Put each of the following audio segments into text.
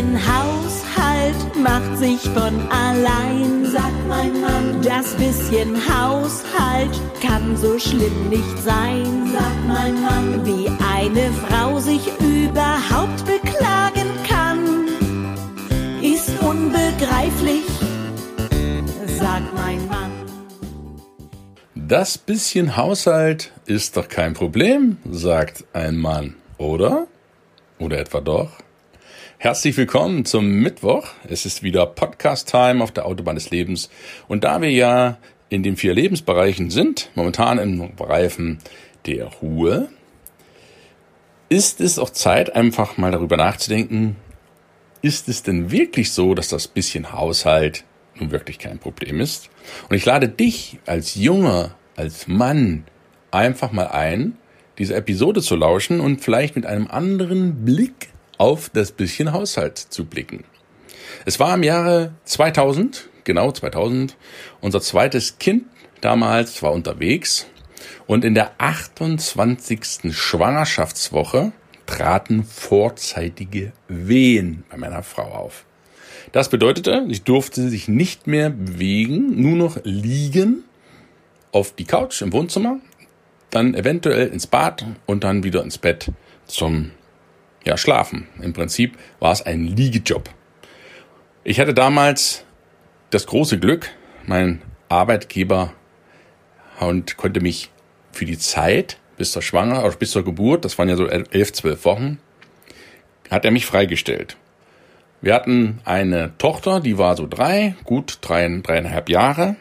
bisschen Haushalt macht sich von allein, sagt mein Mann. Das bisschen Haushalt kann so schlimm nicht sein, sagt mein Mann. Wie eine Frau sich überhaupt beklagen kann, ist unbegreiflich, sagt mein Mann. Das bisschen Haushalt ist doch kein Problem, sagt ein Mann, oder? Oder etwa doch? Herzlich willkommen zum Mittwoch. Es ist wieder Podcast-Time auf der Autobahn des Lebens. Und da wir ja in den vier Lebensbereichen sind, momentan im Bereichen der Ruhe, ist es auch Zeit, einfach mal darüber nachzudenken, ist es denn wirklich so, dass das bisschen Haushalt nun wirklich kein Problem ist? Und ich lade dich als Junge, als Mann einfach mal ein, diese Episode zu lauschen und vielleicht mit einem anderen Blick auf das bisschen Haushalt zu blicken. Es war im Jahre 2000, genau 2000, unser zweites Kind damals war unterwegs und in der 28. Schwangerschaftswoche traten vorzeitige Wehen bei meiner Frau auf. Das bedeutete, ich durfte sich nicht mehr bewegen, nur noch liegen auf die Couch im Wohnzimmer dann eventuell ins Bad und dann wieder ins Bett zum ja, Schlafen. Im Prinzip war es ein Liegejob. Ich hatte damals das große Glück, mein Arbeitgeber und konnte mich für die Zeit bis zur Schwanger, oder bis zur Geburt, das waren ja so elf, zwölf Wochen, hat er mich freigestellt. Wir hatten eine Tochter, die war so drei, gut drei, dreieinhalb Jahre.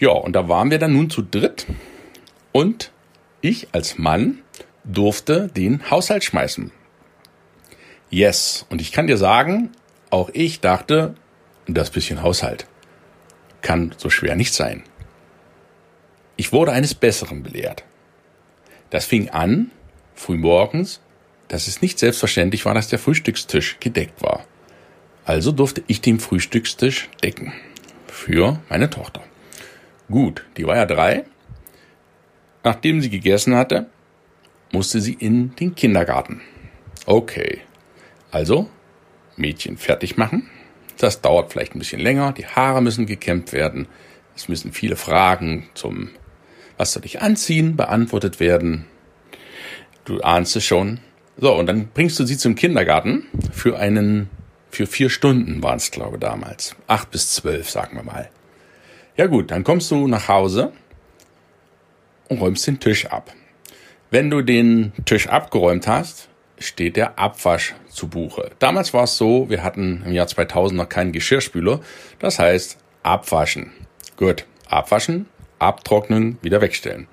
Ja, und da waren wir dann nun zu dritt und ich als Mann durfte den Haushalt schmeißen. Yes. Und ich kann dir sagen, auch ich dachte, das bisschen Haushalt kann so schwer nicht sein. Ich wurde eines Besseren belehrt. Das fing an, frühmorgens, dass es nicht selbstverständlich war, dass der Frühstückstisch gedeckt war. Also durfte ich den Frühstückstisch decken. Für meine Tochter. Gut, die war ja drei Nachdem sie gegessen hatte, musste sie in den Kindergarten. Okay, also Mädchen fertig machen. Das dauert vielleicht ein bisschen länger. Die Haare müssen gekämmt werden. Es müssen viele Fragen zum Was soll ich anziehen beantwortet werden. Du ahnst es schon. So, und dann bringst du sie zum Kindergarten für einen, für vier Stunden waren es, glaube ich, damals. Acht bis zwölf, sagen wir mal. Ja gut, dann kommst du nach Hause und räumst den Tisch ab. Wenn du den Tisch abgeräumt hast, steht der Abwasch zu Buche. Damals war es so, wir hatten im Jahr 2000 noch keinen Geschirrspüler. Das heißt, abwaschen. Gut, abwaschen, abtrocknen, wieder wegstellen.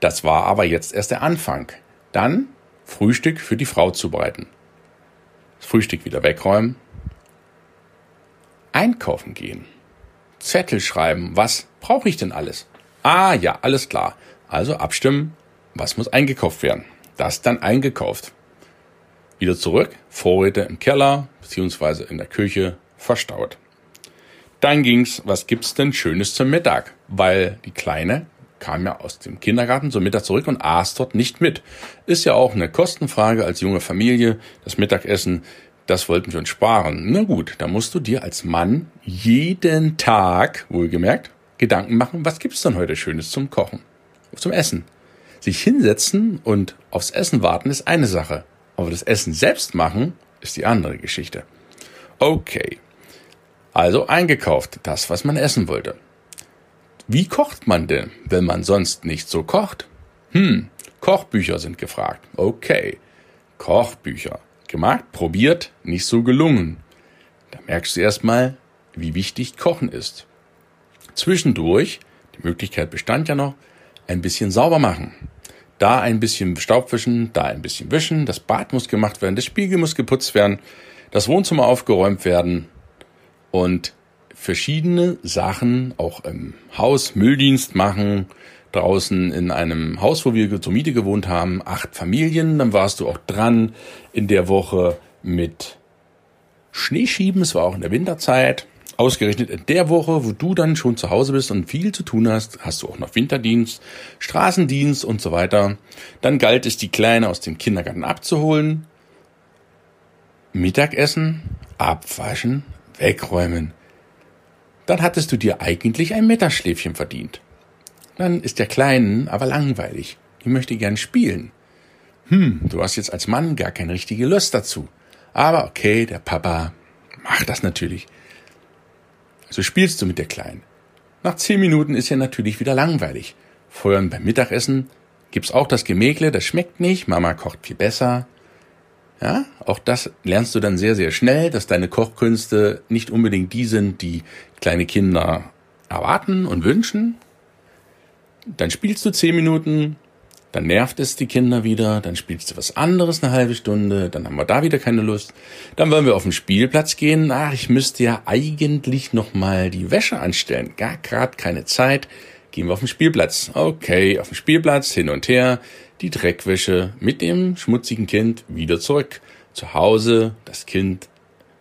Das war aber jetzt erst der Anfang. Dann Frühstück für die Frau zubereiten. Das Frühstück wieder wegräumen. Einkaufen gehen. Zettel schreiben. Was brauche ich denn alles? Ah ja, alles klar. Also abstimmen, was muss eingekauft werden. Das dann eingekauft. Wieder zurück, Vorräte im Keller beziehungsweise in der Küche verstaut. Dann ging's, was gibt's denn Schönes zum Mittag? Weil die Kleine kam ja aus dem Kindergarten zum Mittag zurück und aß dort nicht mit. Ist ja auch eine Kostenfrage als junge Familie. Das Mittagessen, das wollten wir uns sparen. Na gut, da musst du dir als Mann jeden Tag, wohlgemerkt, Gedanken machen, was gibt's denn heute Schönes zum Kochen, zum Essen. Sich hinsetzen und aufs Essen warten ist eine Sache, aber das Essen selbst machen ist die andere Geschichte. Okay, also eingekauft, das, was man essen wollte. Wie kocht man denn, wenn man sonst nicht so kocht? Hm, Kochbücher sind gefragt. Okay, Kochbücher. Gemacht, probiert, nicht so gelungen. Da merkst du erstmal, wie wichtig Kochen ist zwischendurch, die Möglichkeit bestand ja noch, ein bisschen sauber machen. Da ein bisschen Staub wischen, da ein bisschen wischen, das Bad muss gemacht werden, der Spiegel muss geputzt werden, das Wohnzimmer aufgeräumt werden und verschiedene Sachen auch im Haus, Mülldienst machen, draußen in einem Haus, wo wir zur Miete gewohnt haben, acht Familien, dann warst du auch dran in der Woche mit Schneeschieben, es war auch in der Winterzeit, Ausgerechnet in der Woche, wo du dann schon zu Hause bist und viel zu tun hast, hast du auch noch Winterdienst, Straßendienst und so weiter. Dann galt es, die Kleine aus dem Kindergarten abzuholen, Mittagessen, abwaschen, wegräumen. Dann hattest du dir eigentlich ein Mittagsschläfchen verdient. Dann ist der Kleinen aber langweilig. Die möchte gern spielen. Hm, du hast jetzt als Mann gar keine richtige Lust dazu. Aber okay, der Papa macht das natürlich. Also spielst du mit der Kleinen. Nach zehn Minuten ist ja natürlich wieder langweilig. Vorher beim Mittagessen gibt's auch das Gemäkle, das schmeckt nicht, Mama kocht viel besser. Ja, auch das lernst du dann sehr, sehr schnell, dass deine Kochkünste nicht unbedingt die sind, die kleine Kinder erwarten und wünschen. Dann spielst du zehn Minuten, dann nervt es die Kinder wieder, dann spielst du was anderes eine halbe Stunde, dann haben wir da wieder keine Lust. Dann wollen wir auf den Spielplatz gehen. Ach, ich müsste ja eigentlich noch mal die Wäsche anstellen. Gar grad keine Zeit. Gehen wir auf den Spielplatz. Okay, auf den Spielplatz, hin und her, die Dreckwäsche mit dem schmutzigen Kind wieder zurück. Zu Hause, das Kind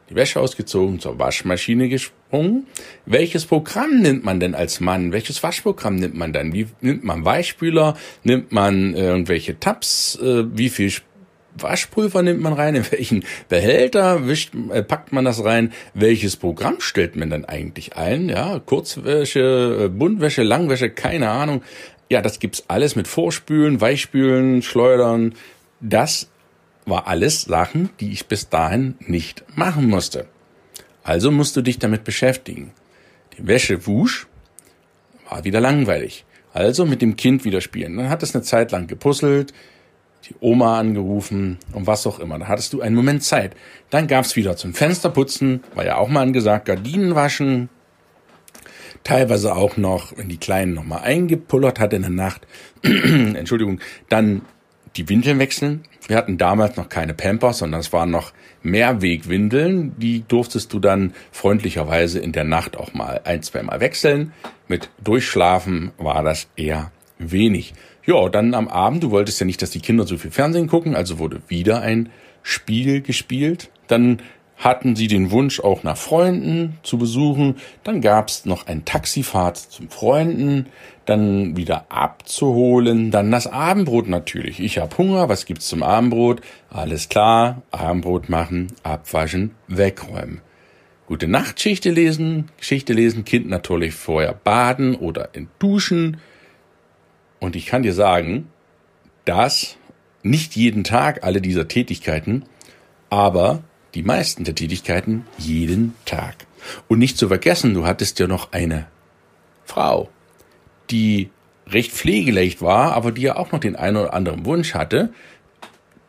die Wäsche ausgezogen, zur Waschmaschine gesprungen. Welches Programm nimmt man denn als Mann? Welches Waschprogramm nimmt man dann? Wie nimmt man Weichspüler? Nimmt man irgendwelche Tabs? Äh, wie viel Waschprüfer nimmt man rein? In welchen Behälter wischt, äh, packt man das rein? Welches Programm stellt man dann eigentlich ein? Ja, Kurzwäsche, äh, Buntwäsche, Langwäsche, keine Ahnung. Ja, das gibt's alles mit Vorspülen, Weichspülen, Schleudern. Das war alles Sachen, die ich bis dahin nicht machen musste. Also musst du dich damit beschäftigen. Die Wäsche wusch, war wieder langweilig. Also mit dem Kind wieder spielen. Dann hat es eine Zeit lang gepuzzelt, die Oma angerufen und was auch immer. Da hattest du einen Moment Zeit. Dann gab's wieder zum Fensterputzen, war ja auch mal angesagt, Gardinen waschen. Teilweise auch noch, wenn die Kleinen noch mal eingepullert hat in der Nacht, Entschuldigung, dann die Windeln wechseln. Wir hatten damals noch keine Pampers, sondern es waren noch Mehrwegwindeln. Die durftest du dann freundlicherweise in der Nacht auch mal ein, zwei wechseln. Mit Durchschlafen war das eher wenig. Ja, dann am Abend, du wolltest ja nicht, dass die Kinder so viel Fernsehen gucken, also wurde wieder ein Spiel gespielt. Dann hatten sie den Wunsch, auch nach Freunden zu besuchen. Dann gab's noch ein Taxifahrt zum Freunden, dann wieder abzuholen, dann das Abendbrot natürlich. Ich hab Hunger, was gibt's zum Abendbrot? Alles klar, Abendbrot machen, abwaschen, wegräumen. Gute Nachtschichte lesen, Geschichte lesen, Kind natürlich vorher baden oder in Duschen. Und ich kann dir sagen, dass nicht jeden Tag alle dieser Tätigkeiten, aber die meisten der Tätigkeiten jeden Tag. Und nicht zu vergessen, du hattest ja noch eine Frau, die recht pflegeleicht war, aber die ja auch noch den einen oder anderen Wunsch hatte,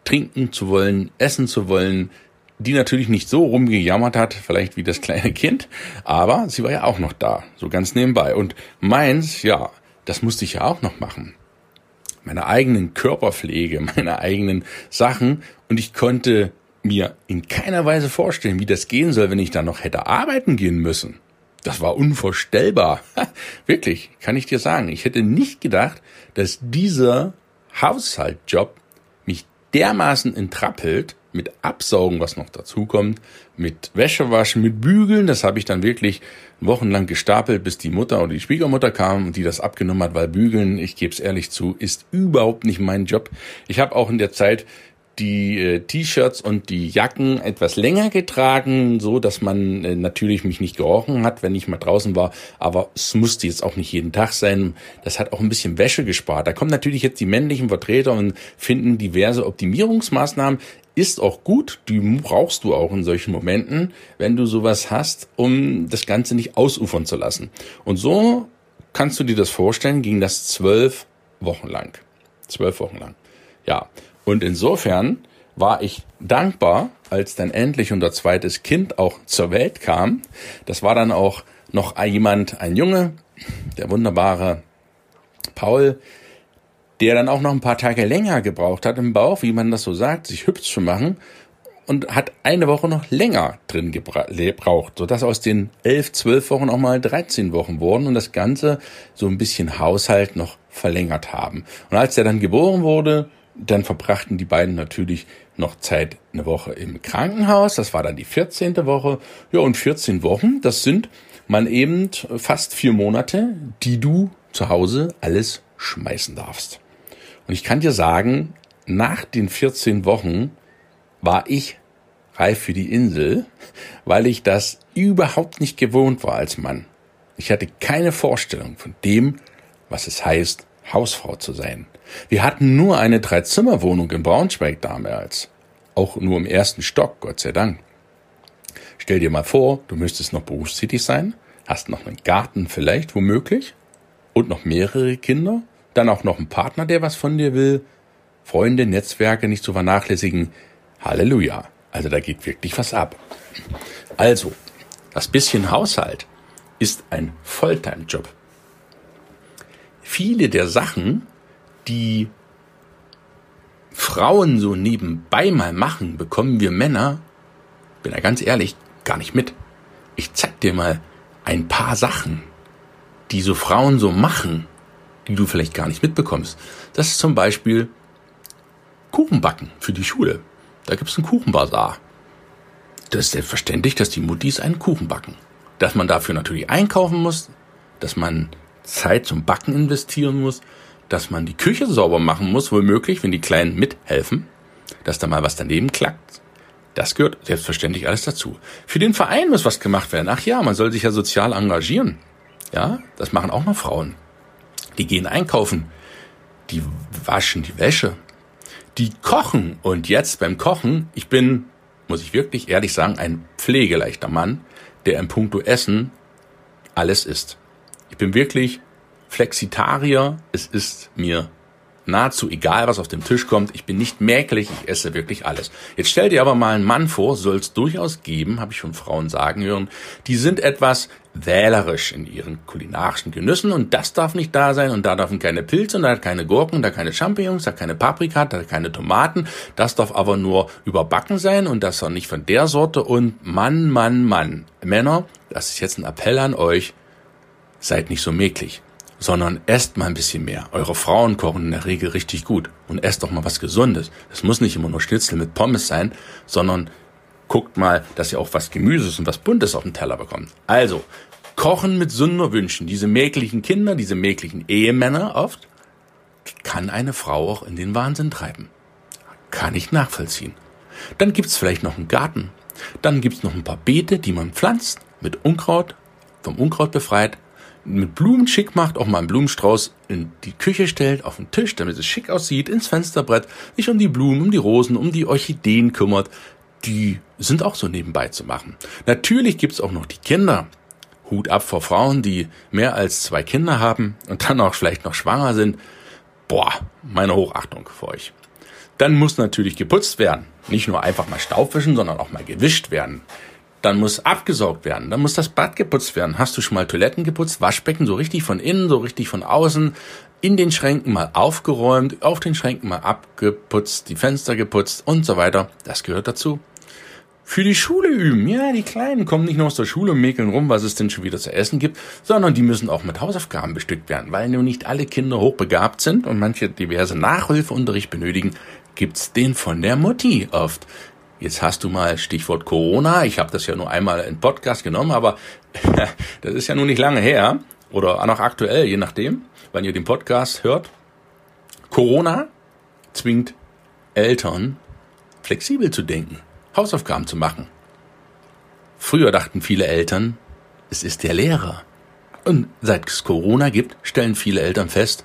trinken zu wollen, essen zu wollen, die natürlich nicht so rumgejammert hat, vielleicht wie das kleine Kind, aber sie war ja auch noch da, so ganz nebenbei. Und meins, ja, das musste ich ja auch noch machen. Meine eigenen Körperpflege, meine eigenen Sachen und ich konnte mir in keiner Weise vorstellen, wie das gehen soll, wenn ich dann noch hätte arbeiten gehen müssen. Das war unvorstellbar. Wirklich, kann ich dir sagen. Ich hätte nicht gedacht, dass dieser Haushaltjob mich dermaßen entrappelt, mit Absaugen, was noch dazukommt, mit Wäschewaschen, mit Bügeln, das habe ich dann wirklich wochenlang gestapelt, bis die Mutter oder die Schwiegermutter kam und die das abgenommen hat, weil Bügeln, ich gebe es ehrlich zu, ist überhaupt nicht mein Job. Ich habe auch in der Zeit die äh, T-Shirts und die Jacken etwas länger getragen, so dass man äh, natürlich mich nicht gerochen hat, wenn ich mal draußen war. Aber es musste jetzt auch nicht jeden Tag sein. Das hat auch ein bisschen Wäsche gespart. Da kommen natürlich jetzt die männlichen Vertreter und finden diverse Optimierungsmaßnahmen. Ist auch gut, die brauchst du auch in solchen Momenten, wenn du sowas hast, um das Ganze nicht ausufern zu lassen. Und so kannst du dir das vorstellen, ging das zwölf Wochen lang. Zwölf Wochen lang. Ja, und insofern war ich dankbar, als dann endlich unser zweites Kind auch zur Welt kam. Das war dann auch noch jemand, ein Junge, der wunderbare Paul, der dann auch noch ein paar Tage länger gebraucht hat im Bauch, wie man das so sagt, sich hübsch zu machen und hat eine Woche noch länger drin gebraucht, sodass aus den elf, zwölf Wochen auch mal 13 Wochen wurden und das Ganze so ein bisschen Haushalt noch verlängert haben. Und als er dann geboren wurde, dann verbrachten die beiden natürlich noch Zeit eine Woche im Krankenhaus. Das war dann die 14. Woche. Ja, und 14 Wochen, das sind man eben fast vier Monate, die du zu Hause alles schmeißen darfst. Und ich kann dir sagen, nach den 14 Wochen war ich reif für die Insel, weil ich das überhaupt nicht gewohnt war als Mann. Ich hatte keine Vorstellung von dem, was es heißt, Hausfrau zu sein. Wir hatten nur eine Dreizimmerwohnung in Braunschweig damals. Auch nur im ersten Stock, Gott sei Dank. Stell dir mal vor, du müsstest noch berufstätig sein, hast noch einen Garten vielleicht, womöglich, und noch mehrere Kinder, dann auch noch einen Partner, der was von dir will, Freunde, Netzwerke nicht zu vernachlässigen. Halleluja. Also da geht wirklich was ab. Also, das bisschen Haushalt ist ein Volltime-Job. Viele der Sachen, die Frauen so nebenbei mal machen, bekommen wir Männer, bin da ganz ehrlich, gar nicht mit. Ich zeig dir mal ein paar Sachen, die so Frauen so machen, die du vielleicht gar nicht mitbekommst. Das ist zum Beispiel Kuchenbacken für die Schule. Da gibt's einen Kuchenbazar. Das ist selbstverständlich, dass die Muttis einen Kuchen backen. Dass man dafür natürlich einkaufen muss, dass man Zeit zum Backen investieren muss, dass man die Küche sauber machen muss, womöglich, wenn die Kleinen mithelfen, dass da mal was daneben klackt. Das gehört selbstverständlich alles dazu. Für den Verein muss was gemacht werden. Ach ja, man soll sich ja sozial engagieren. Ja, das machen auch noch Frauen. Die gehen einkaufen. Die waschen die Wäsche. Die kochen. Und jetzt beim Kochen, ich bin, muss ich wirklich ehrlich sagen, ein pflegeleichter Mann, der im Punkto Essen alles isst. Ich bin wirklich Flexitarier. Es ist mir nahezu egal, was auf dem Tisch kommt. Ich bin nicht mäkelig, ich esse wirklich alles. Jetzt stell dir aber mal einen Mann vor, soll es durchaus geben, habe ich von Frauen sagen hören, die sind etwas wählerisch in ihren kulinarischen Genüssen und das darf nicht da sein und da dürfen keine Pilze und da keine Gurken, da keine Champignons, da keine Paprika, da keine Tomaten. Das darf aber nur überbacken sein und das auch nicht von der Sorte und Mann, Mann, Mann. Männer, das ist jetzt ein Appell an euch, seid nicht so mäklig sondern esst mal ein bisschen mehr. Eure Frauen kochen in der Regel richtig gut und esst doch mal was Gesundes. Es muss nicht immer nur Schnitzel mit Pommes sein, sondern guckt mal, dass ihr auch was Gemüses und was Buntes auf den Teller bekommt. Also, kochen mit Sünderwünschen. Diese mäglichen Kinder, diese mäglichen Ehemänner oft, kann eine Frau auch in den Wahnsinn treiben. Kann ich nachvollziehen. Dann gibt's vielleicht noch einen Garten. Dann gibt's noch ein paar Beete, die man pflanzt, mit Unkraut, vom Unkraut befreit mit Blumen schick macht, auch mal einen Blumenstrauß in die Küche stellt, auf den Tisch, damit es schick aussieht, ins Fensterbrett, sich um die Blumen, um die Rosen, um die Orchideen kümmert, die sind auch so nebenbei zu machen. Natürlich gibt's auch noch die Kinder. Hut ab vor Frauen, die mehr als zwei Kinder haben und dann auch vielleicht noch schwanger sind. Boah, meine Hochachtung für euch. Dann muss natürlich geputzt werden. Nicht nur einfach mal Staubwischen, sondern auch mal gewischt werden dann muss abgesaugt werden, dann muss das Bad geputzt werden. Hast du schon mal Toiletten geputzt, Waschbecken so richtig von innen, so richtig von außen, in den Schränken mal aufgeräumt, auf den Schränken mal abgeputzt, die Fenster geputzt und so weiter. Das gehört dazu. Für die Schule üben. Ja, die Kleinen kommen nicht nur aus der Schule und mäkeln rum, was es denn schon wieder zu essen gibt, sondern die müssen auch mit Hausaufgaben bestückt werden. Weil nur nicht alle Kinder hochbegabt sind und manche diverse Nachhilfeunterricht benötigen, gibt's den von der Mutti oft. Jetzt hast du mal Stichwort Corona. Ich habe das ja nur einmal in Podcast genommen, aber das ist ja nun nicht lange her oder auch noch aktuell, je nachdem, wann ihr den Podcast hört. Corona zwingt Eltern flexibel zu denken, Hausaufgaben zu machen. Früher dachten viele Eltern, es ist der Lehrer. Und seit es Corona gibt, stellen viele Eltern fest,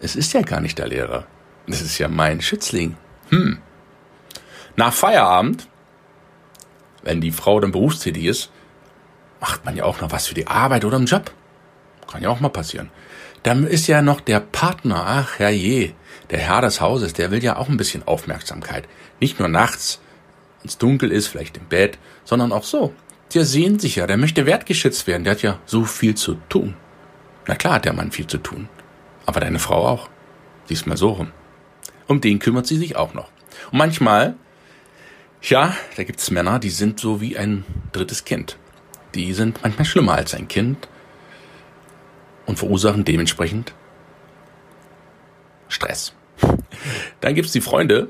es ist ja gar nicht der Lehrer. Es ist ja mein Schützling. Hm, nach Feierabend, wenn die Frau dann berufstätig ist, macht man ja auch noch was für die Arbeit oder im Job. Kann ja auch mal passieren. Dann ist ja noch der Partner, ach ja je, der Herr des Hauses, der will ja auch ein bisschen Aufmerksamkeit. Nicht nur nachts, wenn es dunkel ist, vielleicht im Bett, sondern auch so. Der sehnt sich ja, der möchte wertgeschätzt werden, der hat ja so viel zu tun. Na klar hat der Mann viel zu tun. Aber deine Frau auch. Diesmal so rum. Um den kümmert sie sich auch noch. Und manchmal ja, da gibt es Männer, die sind so wie ein drittes Kind. Die sind manchmal schlimmer als ein Kind und verursachen dementsprechend Stress. Dann gibt's die Freunde,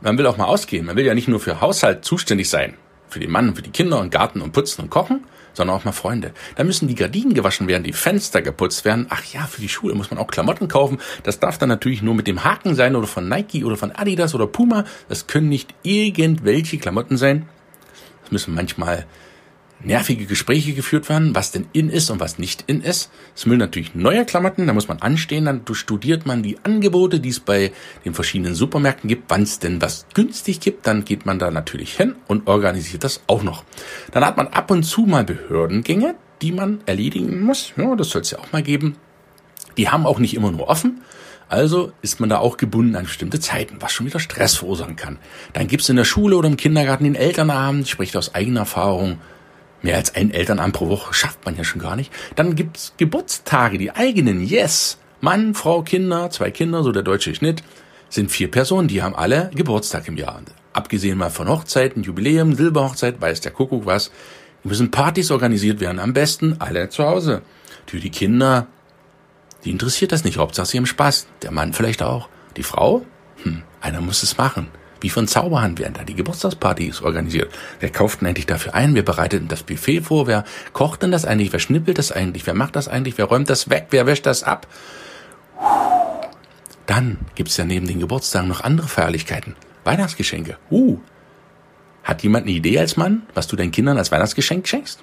man will auch mal ausgehen. Man will ja nicht nur für Haushalt zuständig sein, für den Mann, für die Kinder und Garten und Putzen und Kochen, sondern auch mal Freunde. Da müssen die Gardinen gewaschen werden, die Fenster geputzt werden. Ach ja, für die Schule muss man auch Klamotten kaufen. Das darf dann natürlich nur mit dem Haken sein oder von Nike oder von Adidas oder Puma. Das können nicht irgendwelche Klamotten sein, Es müssen manchmal nervige Gespräche geführt werden, was denn in ist und was nicht in ist. Es müssen natürlich neue Klamotten, da muss man anstehen, dann studiert man die Angebote, die es bei den verschiedenen Supermärkten gibt, wann es denn was günstig gibt, dann geht man da natürlich hin und organisiert das auch noch. Dann hat man ab und zu mal Behördengänge, die man erledigen muss. Ja, das soll es ja auch mal geben. Die haben auch nicht immer nur offen. Also ist man da auch gebunden an bestimmte Zeiten, was schon wieder Stress verursachen kann. Dann gibt's in der Schule oder im Kindergarten den Elternabend, ich spreche aus eigener Erfahrung, Mehr als ein Elternabend pro Woche schafft man ja schon gar nicht. Dann gibt's Geburtstage, die eigenen. Yes. Mann, Frau, Kinder, zwei Kinder, so der deutsche Schnitt, sind vier Personen, die haben alle Geburtstag im Jahr. Abgesehen mal von Hochzeiten, Jubiläum, Silberhochzeit, weiß der Kuckuck was. Müssen Partys organisiert werden, am besten alle zu Hause. Für die Kinder, die interessiert das nicht, Hauptsache sie haben Spaß. Der Mann vielleicht auch. Die Frau? Hm, einer muss es machen. Wie von Zauberhand werden da die Geburtstagspartys organisiert. Wer kauft denn eigentlich dafür ein? Wer bereitet denn das Buffet vor? Wer kocht denn das eigentlich? Wer schnippelt das eigentlich? Wer macht das eigentlich? Wer räumt das weg? Wer wäscht das ab? Dann gibt's ja neben den Geburtstagen noch andere Feierlichkeiten. Weihnachtsgeschenke. Uh. Hat jemand eine Idee als Mann, was du deinen Kindern als Weihnachtsgeschenk schenkst?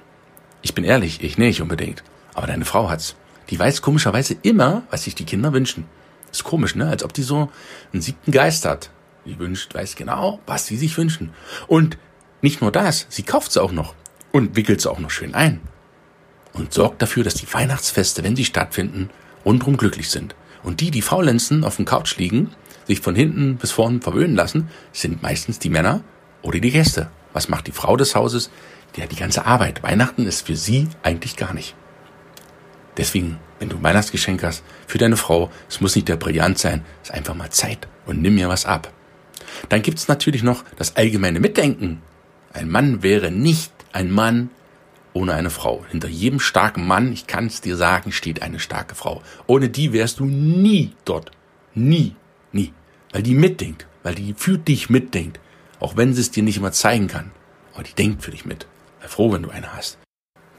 Ich bin ehrlich, ich nicht unbedingt. Aber deine Frau hat's. Die weiß komischerweise immer, was sich die Kinder wünschen. Ist komisch, ne? Als ob die so einen siebten Geist hat die wünscht, weiß genau, was sie sich wünschen. Und nicht nur das, sie kauft sie auch noch und wickelt sie auch noch schön ein. Und sorgt dafür, dass die Weihnachtsfeste, wenn sie stattfinden, rundrum glücklich sind. Und die, die faulenzen, auf dem Couch liegen, sich von hinten bis vorn verwöhnen lassen, sind meistens die Männer oder die Gäste. Was macht die Frau des Hauses? Die hat die ganze Arbeit. Weihnachten ist für sie eigentlich gar nicht. Deswegen, wenn du ein Weihnachtsgeschenk hast für deine Frau, es muss nicht der Brillant sein, es ist einfach mal Zeit und nimm mir was ab. Dann gibt's natürlich noch das allgemeine Mitdenken. Ein Mann wäre nicht ein Mann ohne eine Frau. Hinter jedem starken Mann, ich kann es dir sagen, steht eine starke Frau. Ohne die wärst du nie dort. Nie, nie. Weil die mitdenkt, weil die für dich mitdenkt. Auch wenn sie es dir nicht immer zeigen kann. Aber die denkt für dich mit. Sei froh, wenn du eine hast.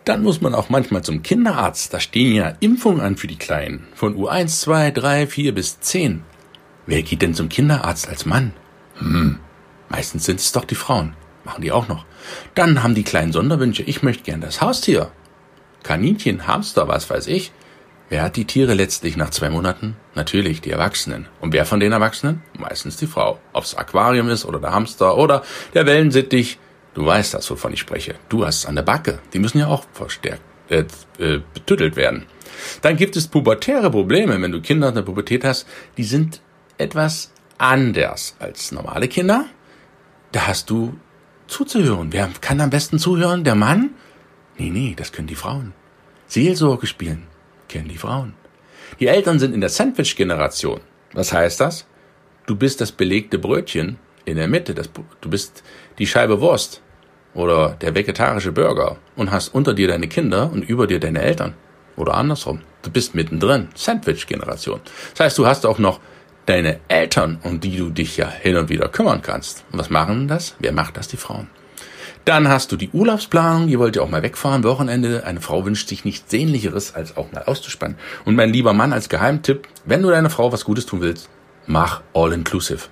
Dann muss man auch manchmal zum Kinderarzt. Da stehen ja Impfungen an für die Kleinen. Von U1, 2, 3, 4 bis 10. Wer geht denn zum Kinderarzt als Mann? Hm, meistens sind es doch die Frauen. Machen die auch noch. Dann haben die kleinen Sonderwünsche. Ich möchte gern das Haustier. Kaninchen, Hamster, was weiß ich. Wer hat die Tiere letztlich nach zwei Monaten? Natürlich die Erwachsenen. Und wer von den Erwachsenen? Meistens die Frau. Ob's Aquarium ist oder der Hamster oder der Wellensittich. Du weißt das, wovon ich spreche. Du hast es an der Backe. Die müssen ja auch verstärkt, äh, äh, betüttelt werden. Dann gibt es pubertäre Probleme. Wenn du Kinder in der Pubertät hast, die sind etwas anders als normale Kinder. Da hast du zuzuhören. Wer kann am besten zuhören? Der Mann? Nee, nee, das können die Frauen. Seelsorge spielen kennen die Frauen. Die Eltern sind in der Sandwich-Generation. Was heißt das? Du bist das belegte Brötchen in der Mitte. Das, du bist die Scheibe Wurst oder der vegetarische Burger und hast unter dir deine Kinder und über dir deine Eltern. Oder andersrum. Du bist mittendrin. Sandwich-Generation. Das heißt, du hast auch noch deine Eltern, um die du dich ja hin und wieder kümmern kannst. Und was machen das? Wer macht das? Die Frauen. Dann hast du die Urlaubsplanung, ihr wollt ja auch mal wegfahren, Wochenende. Eine Frau wünscht sich nichts Sehnlicheres, als auch mal auszuspannen. Und mein lieber Mann als Geheimtipp, wenn du deiner Frau was Gutes tun willst, mach all-inclusive.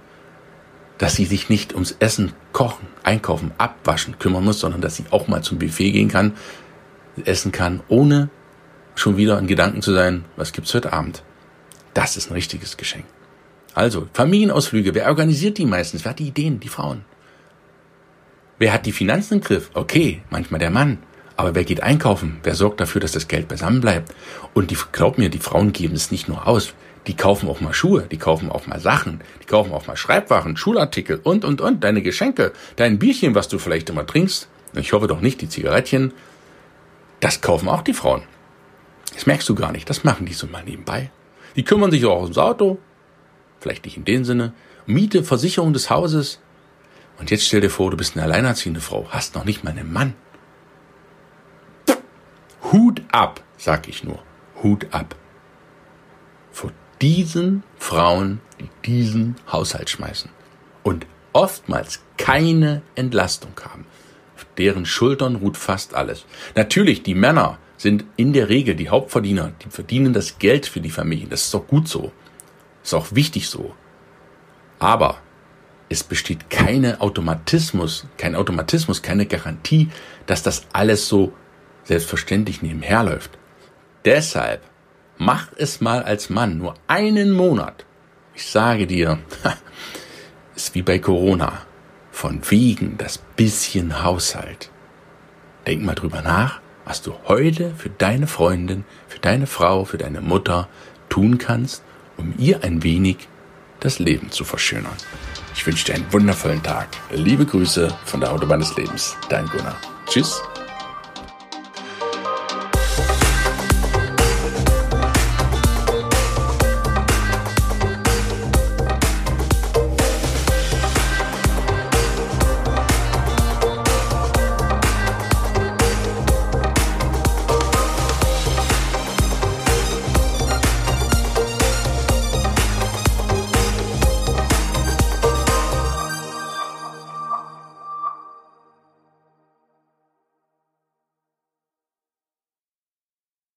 Dass sie sich nicht ums Essen, Kochen, Einkaufen, Abwaschen kümmern muss, sondern dass sie auch mal zum Buffet gehen kann, essen kann, ohne schon wieder in Gedanken zu sein, was gibt's heute Abend. Das ist ein richtiges Geschenk. Also, Familienausflüge, wer organisiert die meistens? Wer hat die Ideen? Die Frauen. Wer hat die Finanzen im Griff? Okay, manchmal der Mann. Aber wer geht einkaufen? Wer sorgt dafür, dass das Geld beisammen bleibt? Und die, glaub mir, die Frauen geben es nicht nur aus. Die kaufen auch mal Schuhe, die kaufen auch mal Sachen, die kaufen auch mal Schreibwaren, Schulartikel und, und, und, deine Geschenke, dein Bierchen, was du vielleicht immer trinkst. Ich hoffe doch nicht die Zigarettchen. Das kaufen auch die Frauen. Das merkst du gar nicht, das machen die so mal nebenbei. Die kümmern sich auch ums Auto, vielleicht nicht in dem Sinne, Miete, Versicherung des Hauses. Und jetzt stell dir vor, du bist eine alleinerziehende Frau, hast noch nicht mal einen Mann. Hut ab, sag ich nur, Hut ab. Vor diesen Frauen, die diesen Haushalt schmeißen und oftmals keine Entlastung haben. Auf deren Schultern ruht fast alles. Natürlich, die Männer sind in der Regel die Hauptverdiener, die verdienen das Geld für die Familien. Das ist doch gut so. Ist auch wichtig so. Aber es besteht keine Automatismus, kein Automatismus, keine Garantie, dass das alles so selbstverständlich nebenher läuft. Deshalb mach es mal als Mann nur einen Monat. Ich sage dir, ist wie bei Corona. Von wegen das bisschen Haushalt. Denk mal drüber nach, was du heute für deine Freundin, für deine Frau, für deine Mutter tun kannst, um ihr ein wenig das Leben zu verschönern. Ich wünsche dir einen wundervollen Tag. Liebe Grüße von der Autobahn des Lebens. Dein Gunnar. Tschüss.